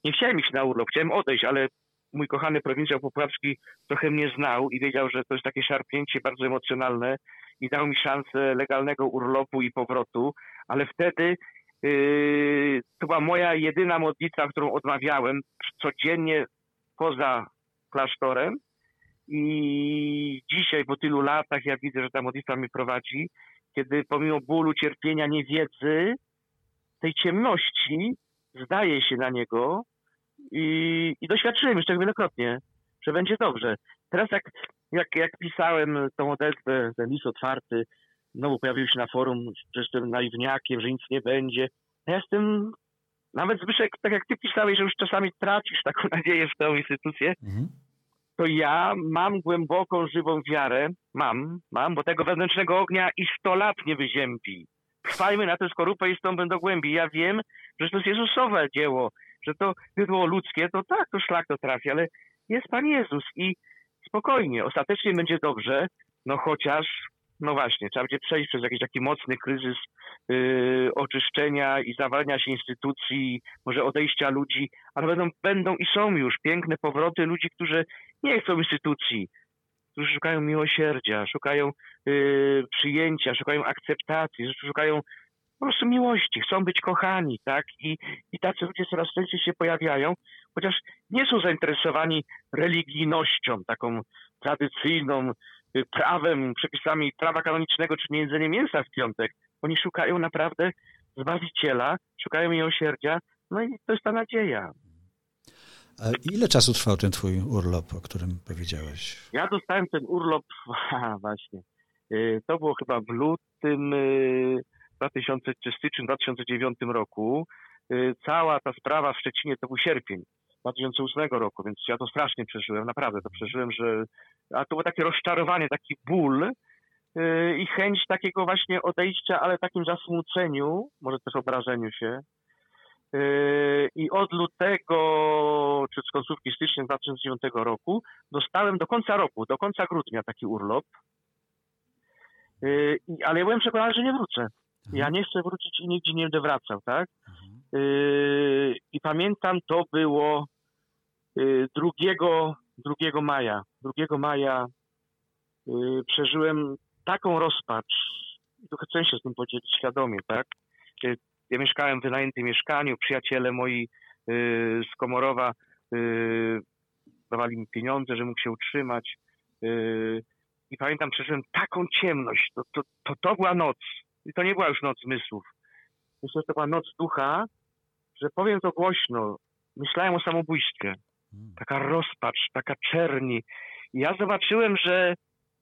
Nie chciałem iść na urlop, chciałem odejść, ale mój kochany prowincjał popławski trochę mnie znał i wiedział, że to jest takie szarpnięcie bardzo emocjonalne i dał mi szansę legalnego urlopu i powrotu, ale wtedy yy, to była moja jedyna modlitwa, którą odmawiałem codziennie poza klasztorem i dzisiaj po tylu latach ja widzę, że ta modlitwa mnie prowadzi, kiedy pomimo bólu, cierpienia, niewiedzy, tej ciemności zdaje się na niego i, i doświadczyłem już tego wielokrotnie, że będzie dobrze. Teraz jak, jak, jak pisałem tą odezwę, ten list otwarty, znowu pojawił się na forum, że jestem naiwniakiem, że nic nie będzie. Ja jestem, nawet Zbyszek, tak jak ty pisałeś, że już czasami tracisz taką (laughs) nadzieję w tę instytucję, mhm. to ja mam głęboką, żywą wiarę, mam, mam, bo tego wewnętrznego ognia i sto lat nie wyziębi. Trwajmy na tę skorupę i stąpę do głębi. Ja wiem, że to jest Jezusowe dzieło, że to było ludzkie, to tak, to szlak to trafi, ale jest Pan Jezus i spokojnie, ostatecznie będzie dobrze, no chociaż, no właśnie, trzeba będzie przejść przez jakiś taki mocny kryzys yy, oczyszczenia i zawalenia się instytucji, może odejścia ludzi, ale będą, będą i są już piękne powroty ludzi, którzy nie chcą instytucji, którzy szukają miłosierdzia, szukają yy, przyjęcia, szukają akceptacji, szukają po prostu miłości, chcą być kochani, tak? I, I tacy ludzie coraz częściej się pojawiają, chociaż nie są zainteresowani religijnością, taką tradycyjną, y, prawem, przepisami prawa kanonicznego, czy nie jedzenie mięsa w piątek. Oni szukają naprawdę Zbawiciela, szukają miłosierdzia, no i to jest ta nadzieja. A ile czasu trwał ten twój urlop, o którym powiedziałeś? Ja dostałem ten urlop, (laughs) właśnie, y, to było chyba w lutym 2000, czy styczniu 2009 roku. Y, cała ta sprawa w Szczecinie to był sierpień 2008 roku, więc ja to strasznie przeżyłem, naprawdę to przeżyłem, że a to było takie rozczarowanie, taki ból yy, i chęć takiego właśnie odejścia, ale takim zasmuceniu, może też obrażeniu się. Yy, I od lutego, czy z końcówki stycznia 2009 roku, dostałem do końca roku, do końca grudnia taki urlop. Ale ja byłem przekonany, że nie wrócę. Ja nie chcę wrócić i nigdzie nie będę wracał, tak? Yy, I pamiętam, to było yy, 2, 2 maja. 2 maja yy, przeżyłem taką rozpacz, trochę chcę się z tym podzielić świadomie, tak? Yy, ja mieszkałem w wynajętym mieszkaniu, przyjaciele moi yy, z Komorowa yy, dawali mi pieniądze, że mógł się utrzymać. I pamiętam, przeżyłem taką ciemność. To, to, to, to była noc. I to nie była już noc zmysłów. Myślę, że to była noc ducha, że powiem to głośno, myślałem o samobójstwie. Hmm. Taka rozpacz, taka czerni. I ja zobaczyłem, że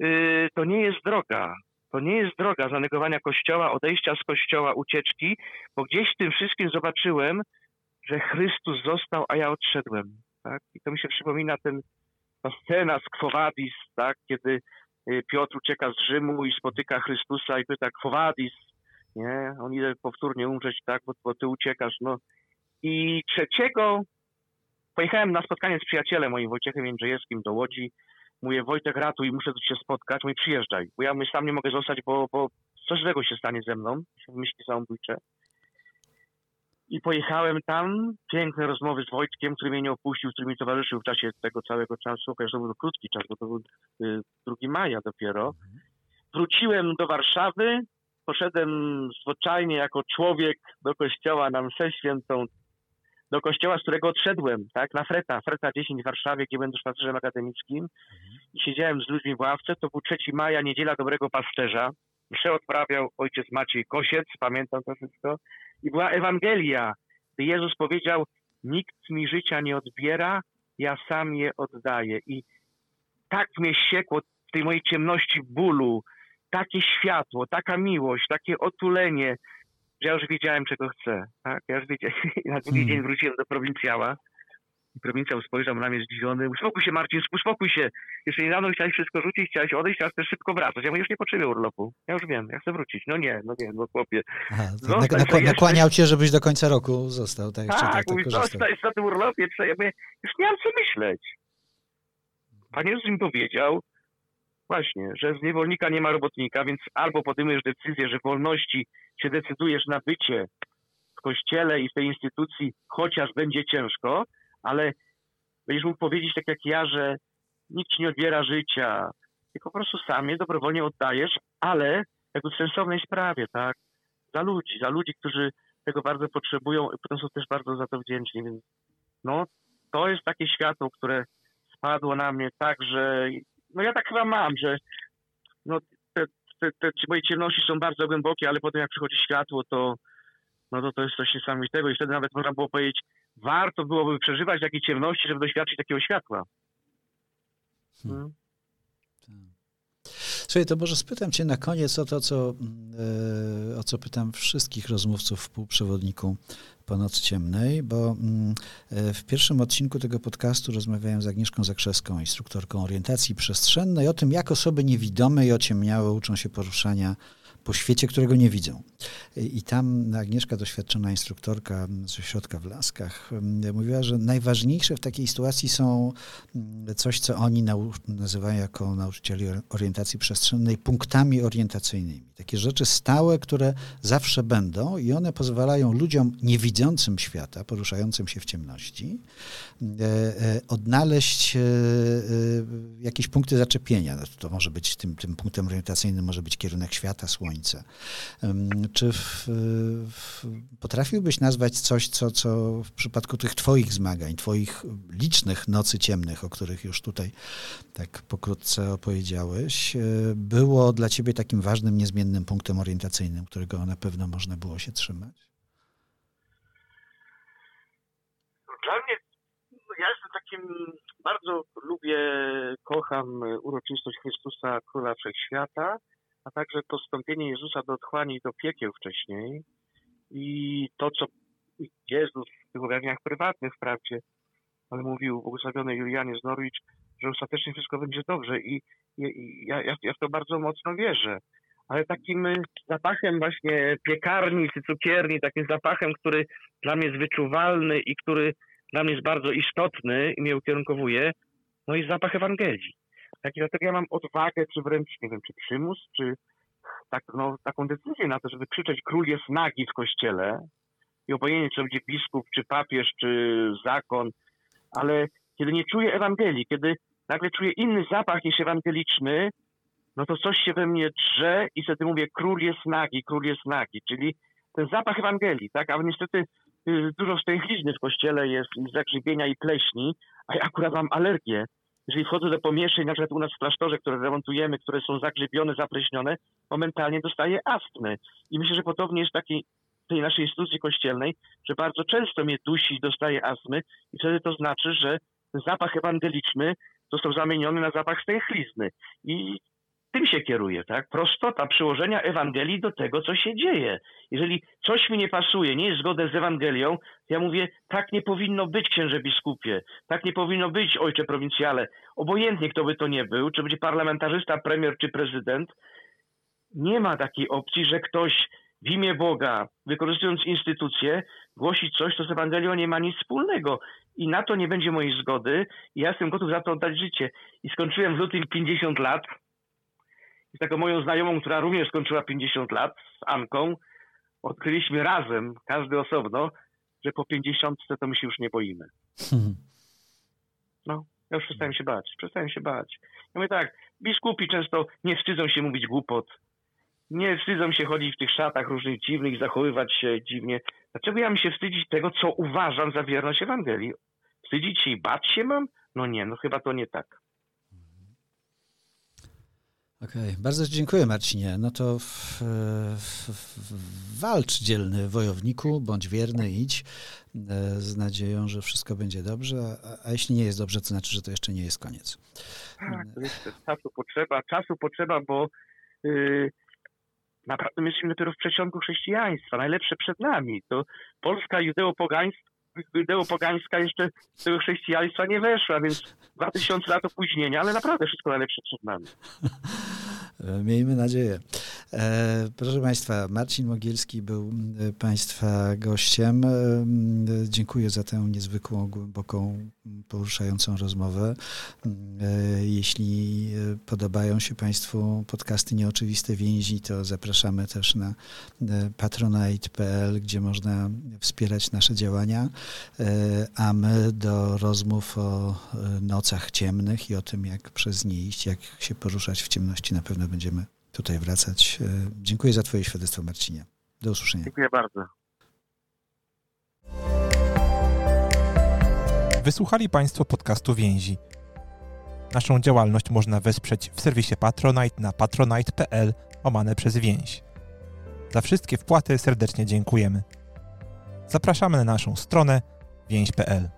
y, to nie jest droga. To nie jest droga zanegowania Kościoła, odejścia z Kościoła, ucieczki, bo gdzieś w tym wszystkim zobaczyłem, że Chrystus został, a ja odszedłem. Tak? I to mi się przypomina ten, ta scena z Quo Vadis, tak? kiedy Piotr ucieka z Rzymu i spotyka Chrystusa i pyta Quo Vadis, nie? On idzie powtórnie umrzeć, tak, bo, bo ty uciekasz, no. I trzeciego pojechałem na spotkanie z przyjacielem moim Wojciechem Jędrzejewskim do Łodzi. Mówię, Wojtek ratuj, muszę tu się spotkać. Mój przyjeżdżaj, bo ja my sam nie mogę zostać, bo, bo coś złego się stanie ze mną, myśli samobójcze. I pojechałem tam, piękne rozmowy z Wojtkiem, który mnie nie opuścił, który mi towarzyszył w czasie tego całego czasu, chociaż to był krótki czas, bo to był 2 y, maja dopiero. Mhm. Wróciłem do Warszawy, poszedłem zwyczajnie jako człowiek do kościoła na mszę świętą, do kościoła, z którego odszedłem, tak, na Freta, Freta 10 w Warszawie, gdzie będę szpacerzem akademickim. I siedziałem z ludźmi w ławce, to był 3 maja, niedziela Dobrego Pasterza, mszę odprawiał ojciec Maciej Kosiec, pamiętam to wszystko, i była Ewangelia, gdy Jezus powiedział, nikt mi życia nie odbiera, ja sam je oddaję i tak mnie siekło w tej mojej ciemności bólu, takie światło, taka miłość, takie otulenie, że ja już wiedziałem, czego chcę. Tak? Ja już wiedziałem. (laughs) Na drugi hmm. dzień wróciłem do prowincjała. I prowincjał spojrzał na mnie zdziwiony. Uspokój się, Marcin, uspokój się. Jeszcze niedawno chciałeś wszystko rzucić, chciałeś odejść, teraz chcesz szybko wracać. Ja mówię, już nie potrzebuję urlopu. Ja już wiem, ja chcę wrócić. No nie, no nie, no chłopie. Aha, nak nakłaniał cię, żebyś do końca roku został. Tak, tak, tak mówi, zostać na tym urlopie. Ja mówię, już nie mam co myśleć. Pan Jezus mi powiedział, Właśnie, że z niewolnika nie ma robotnika, więc albo podejmujesz decyzję, że w wolności się decydujesz na bycie w kościele i w tej instytucji, chociaż będzie ciężko, ale będziesz mógł powiedzieć tak jak ja, że nikt ci nie odbiera życia, tylko po prostu sam je dobrowolnie oddajesz, ale jakby w sensownej sprawie, tak? Za ludzi, za ludzi, którzy tego bardzo potrzebują i potem są też bardzo za to wdzięczni, więc no, to jest takie światło, które spadło na mnie tak, że no ja tak chyba mam, że no, te, te, te moje ciemności są bardzo głębokie, ale potem jak przychodzi światło, to, no to to jest coś niesamowitego i wtedy nawet można było powiedzieć, warto byłoby przeżywać takie ciemności, żeby doświadczyć takiego światła. Hmm. hmm. Słuchaj, to może spytam cię na koniec o to, co, e, o co pytam wszystkich rozmówców w półprzewodniku po noc ciemnej, bo mm, e, w pierwszym odcinku tego podcastu rozmawiałem z Agnieszką Zakrzewską, instruktorką orientacji przestrzennej, o tym, jak osoby niewidome i ociemniałe uczą się poruszania po świecie, którego nie widzą. I tam Agnieszka, doświadczona instruktorka z ośrodka w Laskach, mówiła, że najważniejsze w takiej sytuacji są coś, co oni nazywają jako nauczycieli orientacji przestrzennej punktami orientacyjnymi. Takie rzeczy stałe, które zawsze będą i one pozwalają ludziom niewidzącym świata, poruszającym się w ciemności, e, e, odnaleźć e, jakieś punkty zaczepienia. No, to może być tym, tym punktem orientacyjnym, może być kierunek świata, słońce. Czy w, w, potrafiłbyś nazwać coś, co, co w przypadku tych twoich zmagań, twoich licznych nocy ciemnych, o których już tutaj tak pokrótce opowiedziałeś, było dla ciebie takim ważnym, niezmiennym punktem orientacyjnym, którego na pewno można było się trzymać? Dla mnie, ja jestem takim, bardzo lubię, kocham uroczystość Chrystusa, Króla Wszechświata, a także to stąpienie Jezusa do otchłani i do piekieł wcześniej i to, co Jezus w tych objawieniach prywatnych wprawdzie, ale mówił błogosławiony Julianie z Norwich, że ostatecznie wszystko będzie dobrze i, i, i ja, ja, w to bardzo mocno wierzę ale takim zapachem właśnie piekarni czy cukierni, takim zapachem, który dla mnie jest wyczuwalny i który dla mnie jest bardzo istotny i mnie ukierunkowuje, no jest zapach Ewangelii. Tak, dlatego ja mam odwagę, czy wręcz, nie wiem, czy przymus, czy tak, no, taką decyzję na to, żeby krzyczeć król jest nagi w kościele i obojętnie, czy będzie biskup, czy papież, czy zakon, ale kiedy nie czuję Ewangelii, kiedy nagle czuję inny zapach niż ewangeliczny, no to coś się we mnie drze i wtedy mówię, król jest nagi, król jest nagi, czyli ten zapach Ewangelii, tak? A niestety y, dużo stęchlizny w kościele jest i zagrzybienia i pleśni, a ja akurat mam alergię. Jeżeli wchodzę do pomieszczeń, na przykład u nas w klasztorze, które remontujemy, które są zagrzybione, zapleśnione, momentalnie dostaję astmy. I myślę, że podobnie jest taki tej naszej instytucji kościelnej, że bardzo często mnie dusi i dostaje astmy i wtedy to znaczy, że zapach ewangeliczny został zamieniony na zapach stęchlizny. I tym się kieruję, tak? Prostota przyłożenia Ewangelii do tego, co się dzieje. Jeżeli coś mi nie pasuje, nie jest zgodne z Ewangelią, ja mówię, tak nie powinno być, księże biskupie, tak nie powinno być, ojcze prowincjale. Obojętnie, kto by to nie był, czy będzie parlamentarzysta, premier czy prezydent, nie ma takiej opcji, że ktoś w imię Boga, wykorzystując instytucje, głosi coś, co z Ewangelią nie ma nic wspólnego. I na to nie będzie mojej zgody. I ja jestem gotów za to oddać życie. I skończyłem w lutym 50 lat z taką moją znajomą, która również skończyła 50 lat, z Anką, odkryliśmy razem, każdy osobno, że po 50 to my się już nie boimy. Hmm. No, ja już przestałem się bać, przestałem się bać. Ja mówię tak, biskupi często nie wstydzą się mówić głupot, nie wstydzą się chodzić w tych szatach różnych dziwnych, zachowywać się dziwnie. Dlaczego ja mam się wstydzić tego, co uważam za wierność Ewangelii? Wstydzić się i bać się mam? No nie, no chyba to nie tak. Okej, okay. bardzo dziękuję Marcinie. No to w, w, w, walcz dzielny wojowniku, bądź wierny, idź e, z nadzieją, że wszystko będzie dobrze, a, a, jeśli nie jest dobrze, to znaczy, że to jeszcze nie jest koniec. Tak, jeszcze czasu potrzeba, czasu potrzeba, bo yy, naprawdę my jesteśmy dopiero w przeciągu chrześcijaństwa, najlepsze przed nami. To Polska judeo-pogańska judeo-pogańska jeszcze tego chrześcijaństwa nie weszła, więc 2000 lat opóźnienia, ale naprawdę wszystko najlepsze przed nami. (laughs) Miejmy nadzieję. E, proszę Państwa, Marcin Mogielski był e, Państwa gościem. E, dziękuję za tę niezwykłą, głęboką, poruszającą rozmowę. Jeśli podobają się Państwu podcasty Nieoczywiste Więzi, to zapraszamy też na patronite.pl, gdzie można wspierać nasze działania, a my do rozmów o nocach ciemnych i o tym, jak przez nie iść, jak się poruszać w ciemności na pewno będziemy tutaj wracać. E, dziękuję za Twoje świadectwo, Marcinie. Do usłyszenia. Dziękuję bardzo. Wysłuchali Państwo podcastu Więzi. Naszą działalność można wesprzeć w serwisie Patronite na patronite.pl omane przez więź. Za wszystkie wpłaty serdecznie dziękujemy. Zapraszamy na naszą stronę więź.pl.